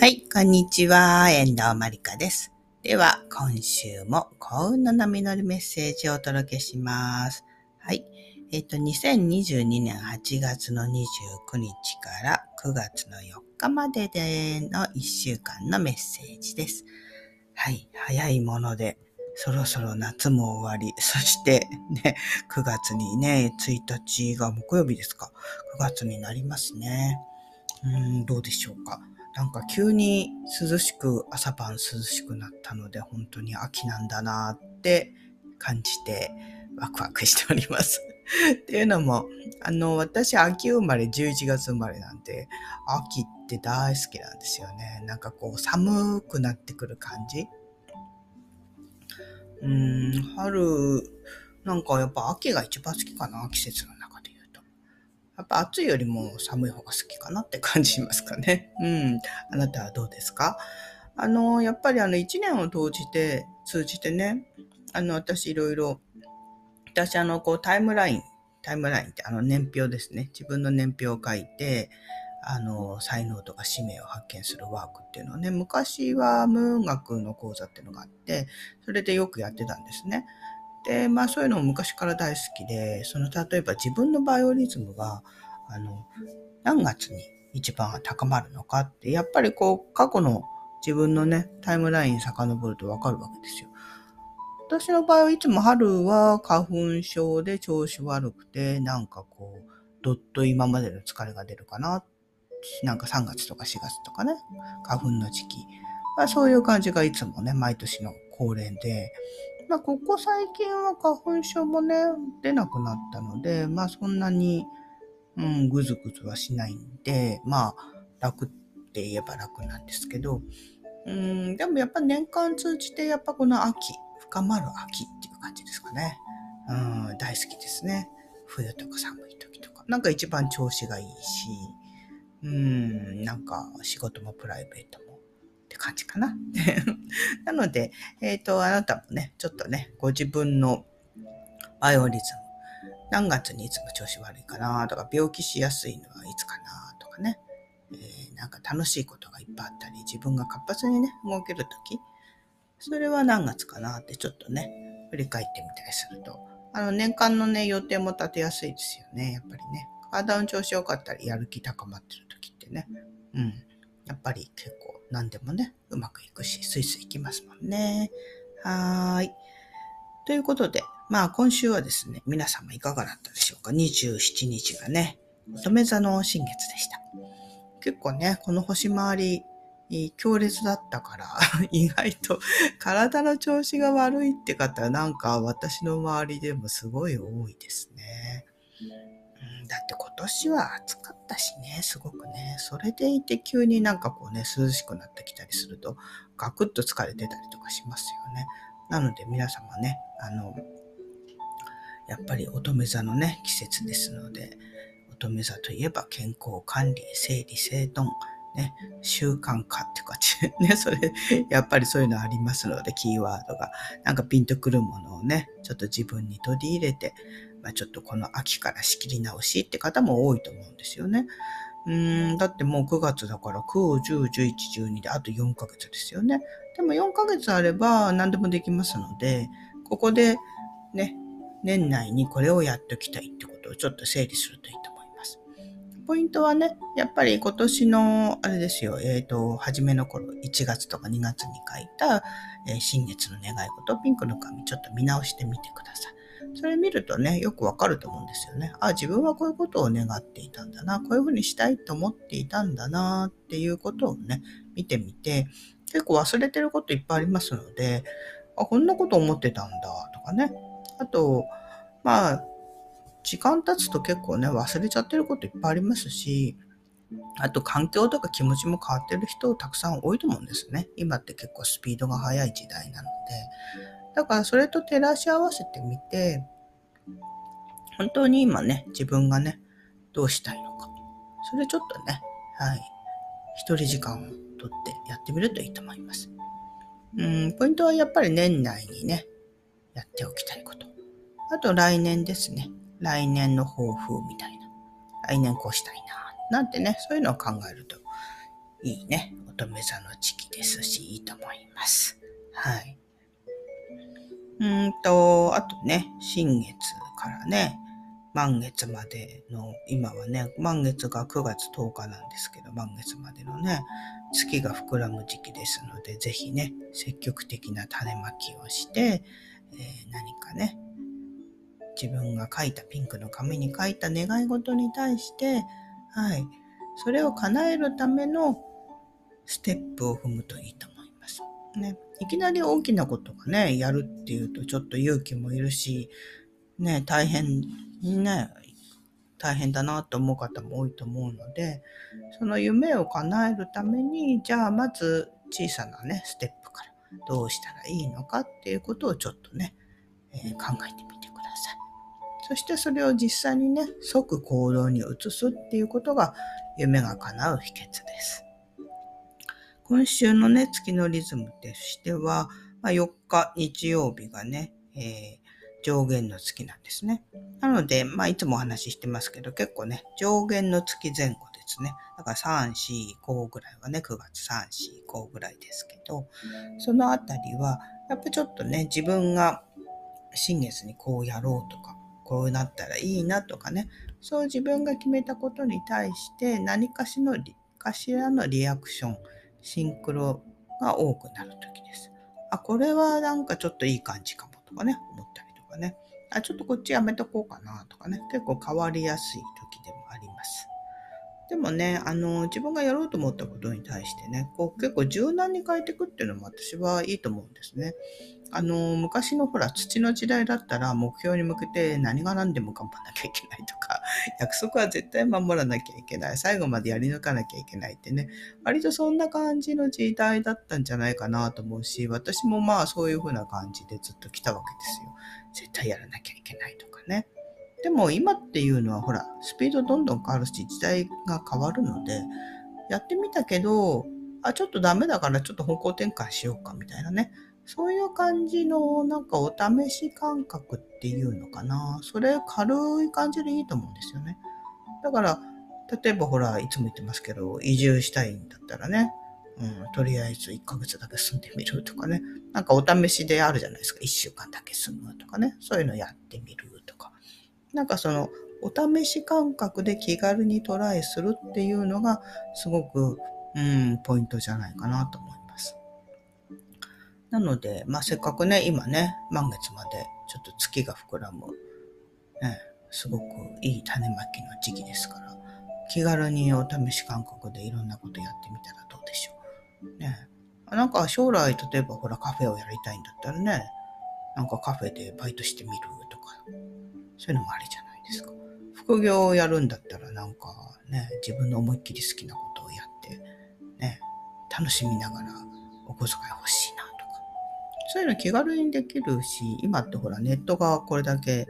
はい、こんにちは。遠藤まりかです。では、今週も幸運の波乗りメッセージをお届けします。はい。えっ、と、2022年8月の29日から9月の4日まででの1週間のメッセージです。はい。早いもので、そろそろ夏も終わり、そしてね、9月にね、1日が木曜日ですか。9月になりますね。うん、どうでしょうか。なんか急に涼しく、朝晩涼しくなったので、本当に秋なんだなって感じてワクワクしております。っていうのも、あの、私、秋生まれ、11月生まれなんで、秋って大好きなんですよね。なんかこう、寒くなってくる感じ。うん、春、なんかやっぱ秋が一番好きかな、季節の。やっぱ暑いよりも寒い方が好きかなって感じますかね。うん。あなたはどうですか？あの、やっぱりあの、一年を通じて、通じてね、あの、私いろいろ、私あの、こうタイムライン、タイムラインってあの年表ですね。自分の年表を書いて、あの、才能とか使命を発見するワークっていうのをね、昔は無音楽の講座っていうのがあって、それでよくやってたんですね。で、まあそういうのも昔から大好きで、その例えば自分のバイオリズムが、あの、何月に一番高まるのかって、やっぱりこう過去の自分のね、タイムライン遡るとわかるわけですよ。私の場合はいつも春は花粉症で調子悪くて、なんかこう、どっと今までの疲れが出るかな。なんか3月とか4月とかね、花粉の時期。まあ、そういう感じがいつもね、毎年の恒例で、まあ、ここ最近は花粉症もね、出なくなったので、まあ、そんなに、うん、ぐずぐずはしないんで、まあ、楽って言えば楽なんですけど、うん、でもやっぱ年間通じて、やっぱこの秋、深まる秋っていう感じですかね。うん、大好きですね。冬とか寒い時とか。なんか一番調子がいいし、うん、なんか仕事もプライベートもって感じかな。なので、えっ、と、あなたもね、ちょっとね、ご自分のバイオリズム、何月にいつも調子悪いかなとか、病気しやすいのはいつかなとかね、えーなんか楽しいことがいっぱいあったり、自分が活発にね、動けるとき、それは何月かなってちょっとね、振り返ってみたりすると、あの、年間のね、予定も立てやすいですよね、やっぱりね。体の調子良かったり、やる気高まってる時ってね。うん。やっぱり結構何でもね、うまくいくし、スイスイいきますもんね。はーい。ということで、まあ今週はですね、皆様いかがだったでしょうか ?27 日がね、乙女座の新月でした。結構ね、この星回り、強烈だったから、意外と体の調子が悪いって方、なんか私の周りでもすごい多いですね。だって今年は暑かったしね、すごくね。それでいて急になんかこうね、涼しくなってきたりすると、ガクッと疲れてたりとかしますよね。なので皆様ね、あの、やっぱり乙女座のね、季節ですので、乙女座といえば健康管理、整理整頓、ね、習慣化って感じ。ね、それ、やっぱりそういうのありますので、キーワードが。なんかピンとくるものをね、ちょっと自分に取り入れて、まあ、ちょっとこの秋から仕切り直しって方も多いと思うんですよね。うーん、だってもう9月だから9、10、11、12であと4ヶ月ですよね。でも4ヶ月あれば何でもできますので、ここでね、年内にこれをやっておきたいってことをちょっと整理するといいと思います。ポイントはね、やっぱり今年の、あれですよ、えっ、と、初めの頃、1月とか2月に書いた、えー新月の願い事、ピンクの紙ちょっと見直してみてください。それ見るとね、よくわかると思うんですよね。あ、自分はこういうことを願っていたんだな、こういうふうにしたいと思っていたんだな、っていうことをね、見てみて、結構忘れてることいっぱいありますので、あ、こんなこと思ってたんだ、とかね。あと、まあ、時間経つと結構ね、忘れちゃってることいっぱいありますし、あと環境とか気持ちも変わってる人たくさん多いと思うんですね。今って結構スピードが速い時代なので。だからそれと照らし合わせてみて、本当に今ね、自分がね、どうしたいのか。それちょっとね、はい。一人時間をとってやってみるといいと思います。うん、ポイントはやっぱり年内にね、やっておきたいこと。あと来年ですね。来年の抱負みたいな。来年こうしたいな。なんてね、そういうのを考えるといいね。乙女座の時期ですし、いいと思います。はい。うんと、あとね、新月からね、満月までの、今はね、満月が9月10日なんですけど、満月までのね、月が膨らむ時期ですので、ぜひね、積極的な種まきをして、えー、何かね、自分が書いたピンクの紙に書いた願い事に対して、はい、それを叶えるためのステップを踏むといいと思います。ね、いきなり大きなことがね、やるっていうとちょっと勇気もいるし、ね、大変ね、大変だなと思う方も多いと思うので、その夢を叶えるために、じゃあまず小さなね、ステップからどうしたらいいのかっていうことをちょっとね、えー、考えてみてください。そしてそれを実際にね、即行動に移すっていうことが夢が叶う秘訣です。今週のね、月のリズムとしては、まあ、4日日曜日がね、えー上限の月なんですね。なので、まあ、いつもお話ししてますけど、結構ね、上限の月前後ですね。だから3、4、5ぐらいはね、9月3、4、5ぐらいですけど、そのあたりは、やっぱちょっとね、自分が新月にこうやろうとか、こうなったらいいなとかね、そう自分が決めたことに対して何かしのかしらのリアクション、シンクロが多くなる時です。あ、これはなんかちょっといい感じかもとかね、思ったりとかね、あ、ちょっとこっちやめとこうかなとかね、結構変わりやすい時でもあります。でもね、あの、自分がやろうと思ったことに対してね、こう結構柔軟に変えていくっていうのも私はいいと思うんですね。あの、昔のほら、土の時代だったら目標に向けて何が何でも頑張らなきゃいけないとか、約束は絶対守らなきゃいけない、最後までやり抜かなきゃいけないってね、割とそんな感じの時代だったんじゃないかなと思うし、私もまあそういう風な感じでずっと来たわけですよ。絶対やらなきゃいけないとかね。でも今っていうのはほら、スピードどんどん変わるし、時代が変わるので、やってみたけど、あ、ちょっとダメだからちょっと方向転換しようかみたいなね。そういう感じのなんかお試し感覚っていうのかな。それ軽い感じでいいと思うんですよね。だから、例えばほら、いつも言ってますけど、移住したいんだったらね、うん、とりあえず1ヶ月だけ住んでみるとかね。なんかお試しであるじゃないですか。1週間だけ住むとかね。そういうのやってみるとか。なんかその、お試し感覚で気軽にトライするっていうのが、すごく、うん、ポイントじゃないかなと思います。なので、まあ、せっかくね、今ね、満月までちょっと月が膨らむ、ね、すごくいい種まきの時期ですから、気軽にお試し感覚でいろんなことやってみたらどうでしょう。ね。なんか将来、例えばほらカフェをやりたいんだったらね、なんかカフェでバイトしてみるとか、そういうのもありじゃないですか。副業をやるんだったらなんかね、自分の思いっきり好きなことをやって、ね、楽しみながらお小遣い欲しいなそういうの気軽にできるし、今ってほらネットがこれだけ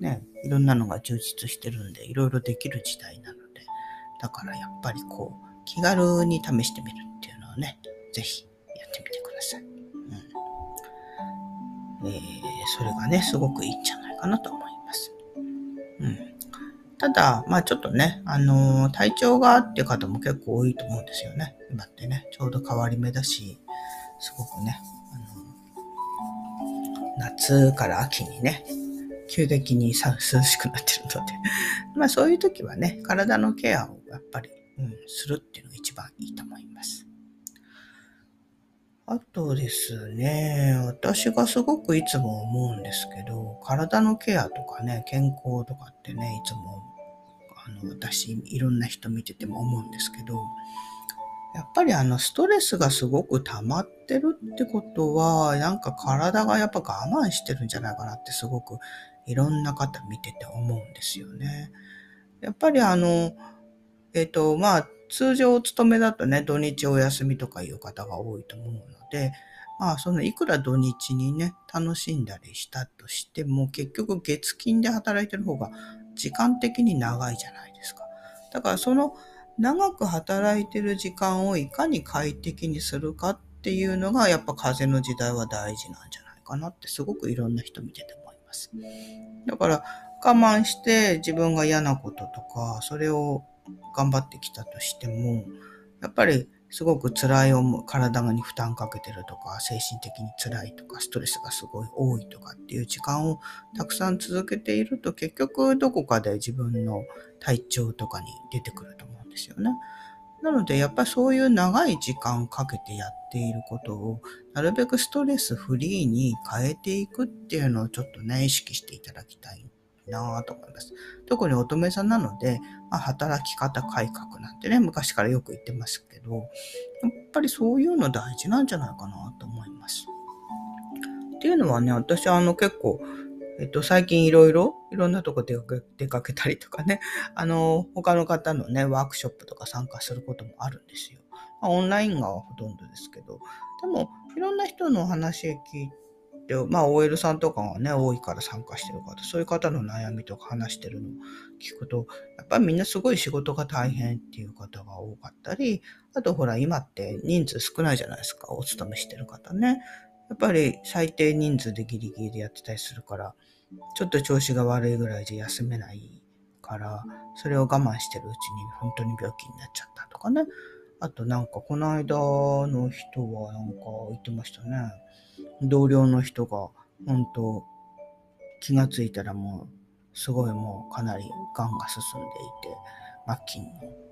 ね、いろんなのが充実してるんで、いろいろできる時代なので、だからやっぱりこう、気軽に試してみるっていうのをね、ぜひやってみてください。うん。えー、それがね、すごくいいんじゃないかなと思います。うん。ただ、まあちょっとね、あのー、体調がっていう方も結構多いと思うんですよね。今ってね、ちょうど変わり目だし、すごくね、夏から秋にね、急激に涼しくなってるので、まあそういう時はね、体のケアをやっぱり、うん、するっていうのが一番いいと思います。あとですね、私がすごくいつも思うんですけど、体のケアとかね、健康とかってね、いつも、あの、私、いろんな人見てても思うんですけど、やっぱりあのストレスがすごく溜まってるってことは、なんか体がやっぱ我慢してるんじゃないかなってすごくいろんな方見てて思うんですよね。やっぱりあの、えっ、ー、と、まあ、通常お勤めだとね、土日お休みとかいう方が多いと思うので、まあ、そのいくら土日にね、楽しんだりしたとしても、結局月金で働いてる方が時間的に長いじゃないですか。だからその長く働いてる時間をいかに快適にするかっていうのが、やっぱ風の時代は大事なんじゃないかなってすごくいろんな人見てて思います。だから我慢して自分が嫌なこととか、それを頑張ってきたとしても、やっぱりすごく辛い思う、体に負担かけてるとか、精神的に辛いとか、ストレスがすごい多いとかっていう時間をたくさん続けていると、結局どこかで自分の体調とかに出てくると思うですよね。なので、やっぱりそういう長い時間かけてやっていることを、なるべくストレスフリーに変えていくっていうのをちょっとね、意識していただきたいなと思います。特に乙女座なので、まあ、働き方改革なんてね、昔からよく言ってますけど、やっぱりそういうの大事なんじゃないかなと思います。っていうのはね、私あの結構、えっと、最近いろいろ、いろんなとこ出かけたりとかね、あの、他の方のね、ワークショップとか参加することもあるんですよ。まあ、オンラインがほとんどですけど、でも、いろんな人の話聞いで、まあ OL さんとかがね、多いから参加してる方、そういう方の悩みとか話してるのを聞くと、やっぱりみんなすごい仕事が大変っていう方が多かったり、あとほら今って人数少ないじゃないですか、お勤めしてる方ね。やっぱり最低人数でギリギリでやってたりするから、ちょっと調子が悪いぐらいじゃ休めないから、それを我慢してるうちに本当に病気になっちゃったとかね。あとなんかこの間の人はなんか言ってましたね。同僚の人が、本当気がついたらもう、すごいもうかなり癌が進んでいて、末期の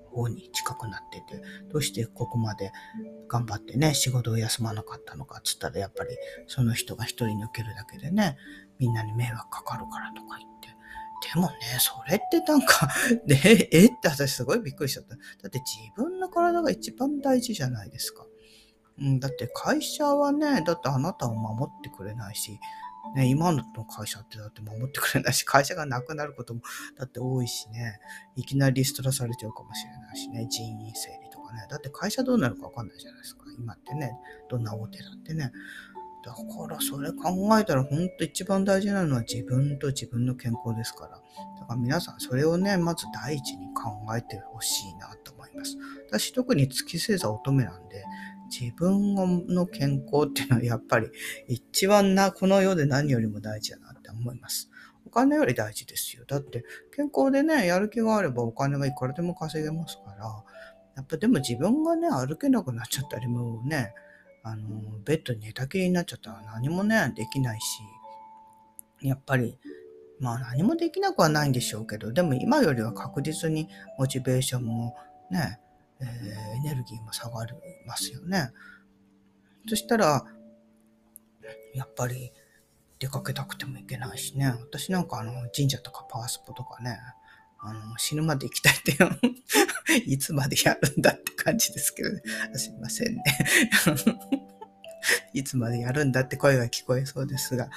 方に近くなってて、どうしてここまで頑張ってね、仕事を休まなかったのかっつったら、やっぱりその人が一人抜けるだけでね、みんなに迷惑かかるからとか言って。でもね、それってなんか ね、えって私すごいびっくりしちゃった。だって自分の体が一番大事じゃないですか。うん、だって会社はね、だってあなたを守ってくれないし、ね、今の会社ってだって守ってくれないし、会社がなくなることもだって多いしね、いきなりリストラされちゃうかもしれないしね、人員整理とかね。だって会社どうなるかわかんないじゃないですか。今ってね、どんな大手だってね。だからそれ考えたら本当一番大事なのは自分と自分の健康ですから。だから皆さんそれをね、まず第一に考えてほしいなと思います。私特に月星座乙女なんで、自分の健康っていうのはやっぱり一番な、この世で何よりも大事だなって思います。お金より大事ですよ。だって健康でね、やる気があればお金がいくらでも稼げますから、やっぱでも自分がね、歩けなくなっちゃったり、もね、あの、ベッドに寝たきりになっちゃったら何もね、できないし、やっぱり、まあ何もできなくはないんでしょうけど、でも今よりは確実にモチベーションもね、えー、エネルギーも下がりますよね。そしたら、やっぱり出かけたくてもいけないしね。私なんかあの神社とかパワースポとかね、あの死ぬまで行きたいって いつまでやるんだって感じですけどね。すいませんね。いつまでやるんだって声が聞こえそうですが、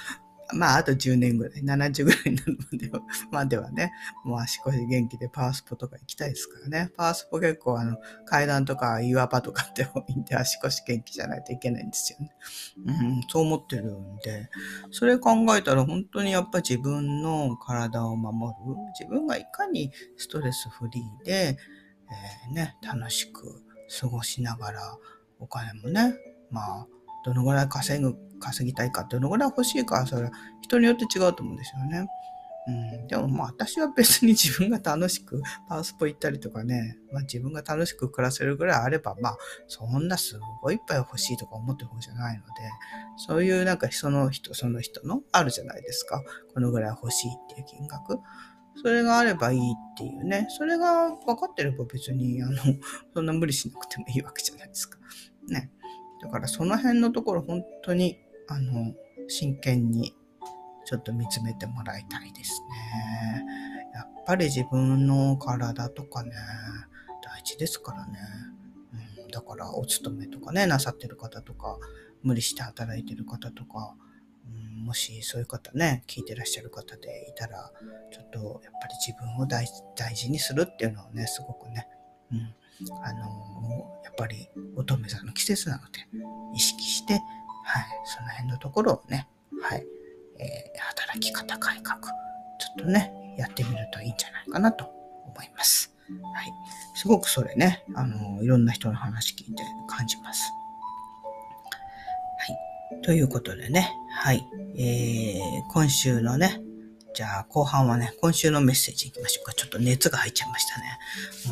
まあ、あと10年ぐらい、70ぐらいになるまでは、まではね、もう足腰元気でパワースポとか行きたいですからね。パワースポ結構あの、階段とか岩場とかって多いんで、足腰元気じゃないといけないんですよね。うん、そう思ってるんで、それ考えたら本当にやっぱ自分の体を守る、自分がいかにストレスフリーで、えー、ね、楽しく過ごしながら、お金もね、まあ、どのぐらい稼ぐ稼ぎたいか、どのぐらい欲しいか、それは人によって違うと思うんですよね。うん、でもまあ私は別に自分が楽しく パワースポ行ったりとかね、まあ自分が楽しく暮らせるぐらいあれば、まあそんなすごいいっぱい欲しいとか思ってる方じゃないので、そういうなんかその人その人のあるじゃないですか。このぐらい欲しいっていう金額。それがあればいいっていうね。それが分かってれば別に、あの、そんな無理しなくてもいいわけじゃないですか。ね。だからその辺のところ本当にあの、真剣にちょっと見つめてもらいたいですね。やっぱり自分の体とかね、大事ですからね。うん、だからお勤めとかね、なさってる方とか、無理して働いてる方とか、うん、もしそういう方ね、聞いてらっしゃる方でいたら、ちょっとやっぱり自分を大事にするっていうのをね、すごくね、うん、あのー、やっぱり乙女座の季節なので、意識して、はい、その辺のところをね、はい、えー、働き方改革、ちょっとね、やってみるといいんじゃないかなと思います。はい。すごくそれね、あの、いろんな人の話聞いて感じます。はい。ということでね、はい。えー、今週のね、じゃあ後半はね、今週のメッセージいきましょうか。ちょっと熱が入っちゃいましたね。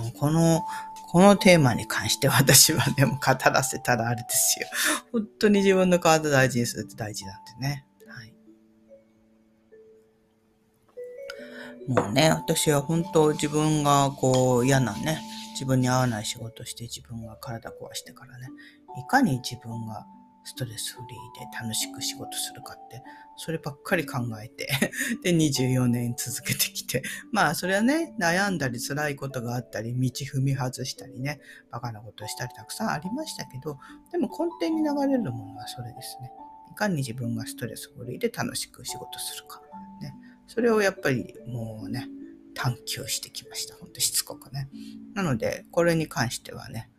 もうこのこのテーマに関して私はでも語らせたらあれですよ。本当に自分の体大事にするって大事なんでね。はい。もうね、私は本当自分がこう嫌なね、自分に合わない仕事して自分が体壊してからね、いかに自分がストレスフリーで楽しく仕事するかって、そればっかり考えて で、24年続けてきて、まあ、それはね、悩んだり辛いことがあったり、道踏み外したりね、バカなことしたりたくさんありましたけど、でも根底に流れるものはそれですね。いかに自分がストレスフリーで楽しく仕事するか。ね。それをやっぱりもうね、探求してきました。ほんとしつこくね。なので、これに関してはね、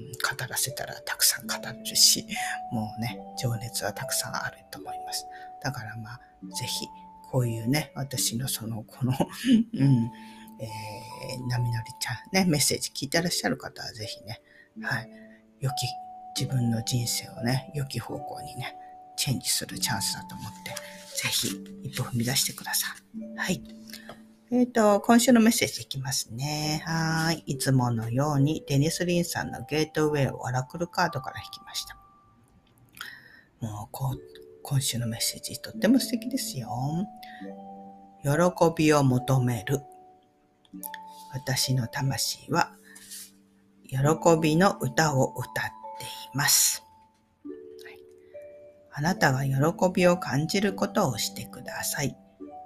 語らせたらたくさん語るし、もうね、情熱はたくさんあると思います。だからまあ、ぜひ、こういうね、私のその、この うん、えー、波乗りちゃんね、メッセージ聞いてらっしゃる方はぜひね、はい、良き、自分の人生をね、良き方向にね、チェンジするチャンスだと思って、ぜひ一歩踏み出してください。はい。えっ、ー、と、今週のメッセージいきますね。はい。いつものようにデニス・リンさんのゲートウェイをオラクルカードから引きました。もう、こう、今週のメッセージとっても素敵ですよ。喜びを求める。私の魂は、喜びの歌を歌っています。あなたは喜びを感じることをしてください。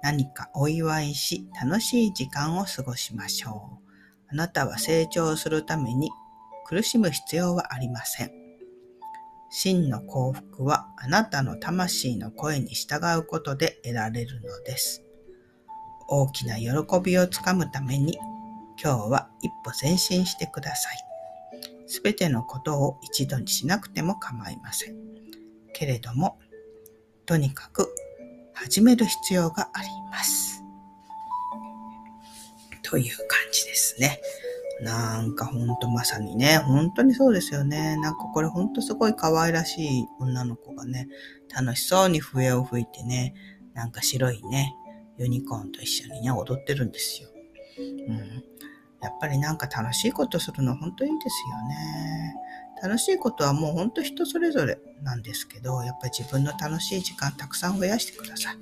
何かお祝いし楽しい時間を過ごしましょう。あなたは成長するために苦しむ必要はありません。真の幸福はあなたの魂の声に従うことで得られるのです。大きな喜びをつかむために今日は一歩前進してください。すべてのことを一度にしなくても構いません。けれども、とにかく始める必要があります。という感じですね。なんかほんとまさにね、本当にそうですよね。なんかこれほんとすごい可愛らしい女の子がね、楽しそうに笛を吹いてね、なんか白いね、ユニコーンと一緒にね、踊ってるんですよ。うん。やっぱりなんか楽しいことするの本当いいですよね。楽しいことはもうほんと人それぞれなんですけど、やっぱり自分の楽しい時間たくさん増やしてください。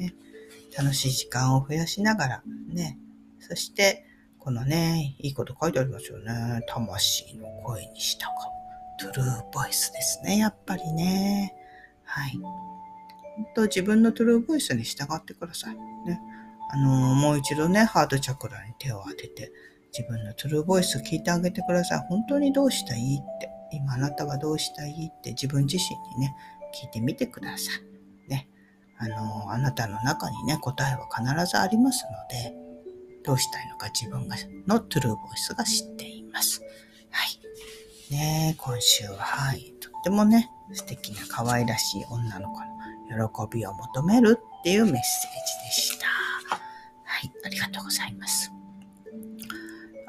ね、楽しい時間を増やしながら、ね、そして、このね、いいこと書いてありますよね。魂の声に従う。トゥルーボイスですね、やっぱりね。はい。本当自分のトゥルーボイスに従ってください。ね。あのー、もう一度ね、ハートチャクラに手を当てて、自分のトゥルーボイス聞いてあげてください。本当にどうしたいって。今あなたはどうしたい？って自分自身にね、聞いてみてください。ね。あの、あなたの中にね、答えは必ずありますので、どうしたいのか自分がのトゥルーボイスが知っています。はい。ね今週は、はい。とってもね、素敵な可愛らしい女の子の喜びを求めるっていうメッセージでした。はい。ありがとうございます。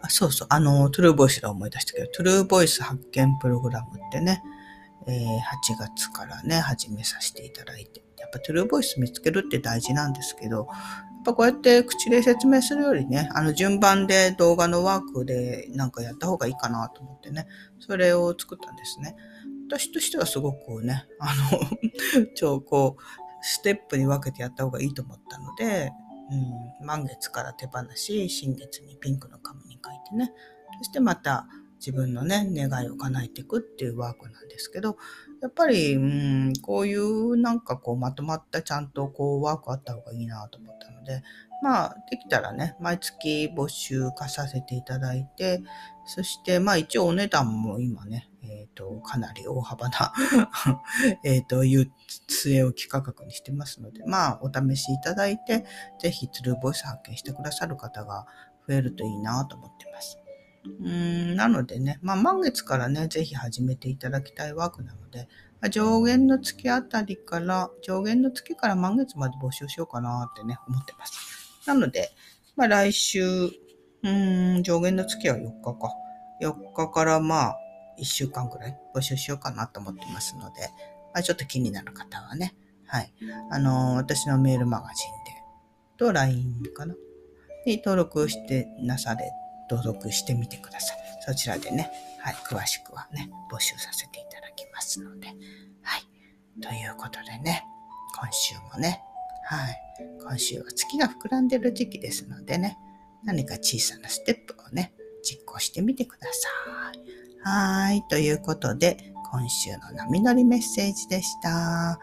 そうそう、あの、トゥルーボイスで思い出したけど、トゥルーボイス発見プログラムってね、えー、8月からね、始めさせていただいて、やっぱトゥルーボイス見つけるって大事なんですけど、やっぱこうやって口で説明するよりね、あの順番で動画のワークでなんかやった方がいいかなと思ってね、それを作ったんですね。私としてはすごくね、あの 超こう、ステップに分けてやった方がいいと思ったので、うん、満月から手放し、新月にピンクの紙書いてね、そしてまた自分のね、願いを叶えていくっていうワークなんですけど、やっぱり、うん、こういうなんかこうまとまったちゃんとこうワークあった方がいいなと思ったので、まあ、できたらね、毎月募集化させていただいて、そして、まあ一応お値段も今ね、えっ、ー、と、かなり大幅な えと、いう据え置き価格にしてますので、まあお試しいただいて、ぜひツルーボイス発見してくださる方が増えるといいなと思ってます。うんなのでね、まあ満月からね、ぜひ始めていただきたいワークなので、上限の月あたりから、上限の月から満月まで募集しようかなってね、思ってます。なので、まあ来週、うん、上限の月は4日か。4日からまあ1週間くらい募集しようかなと思ってますので、まあ、ちょっと気になる方はね、はい。あのー、私のメールマガジンで、と LINE かなに登録してなされ、登録してみてください。そちらでね、はい、詳しくはね、募集させていただきますので、はい。ということでね、今週もね、はい。今週は月が膨らんでる時期ですのでね、何か小さなステップをね、実行してみてください。はい。ということで、今週の波乗りメッセージでした。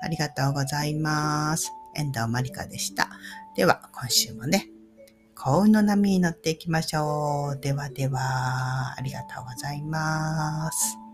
ありがとうございます。遠藤まりかでした。では、今週もね、幸運の波に乗っていきましょう。ではでは、ありがとうございます。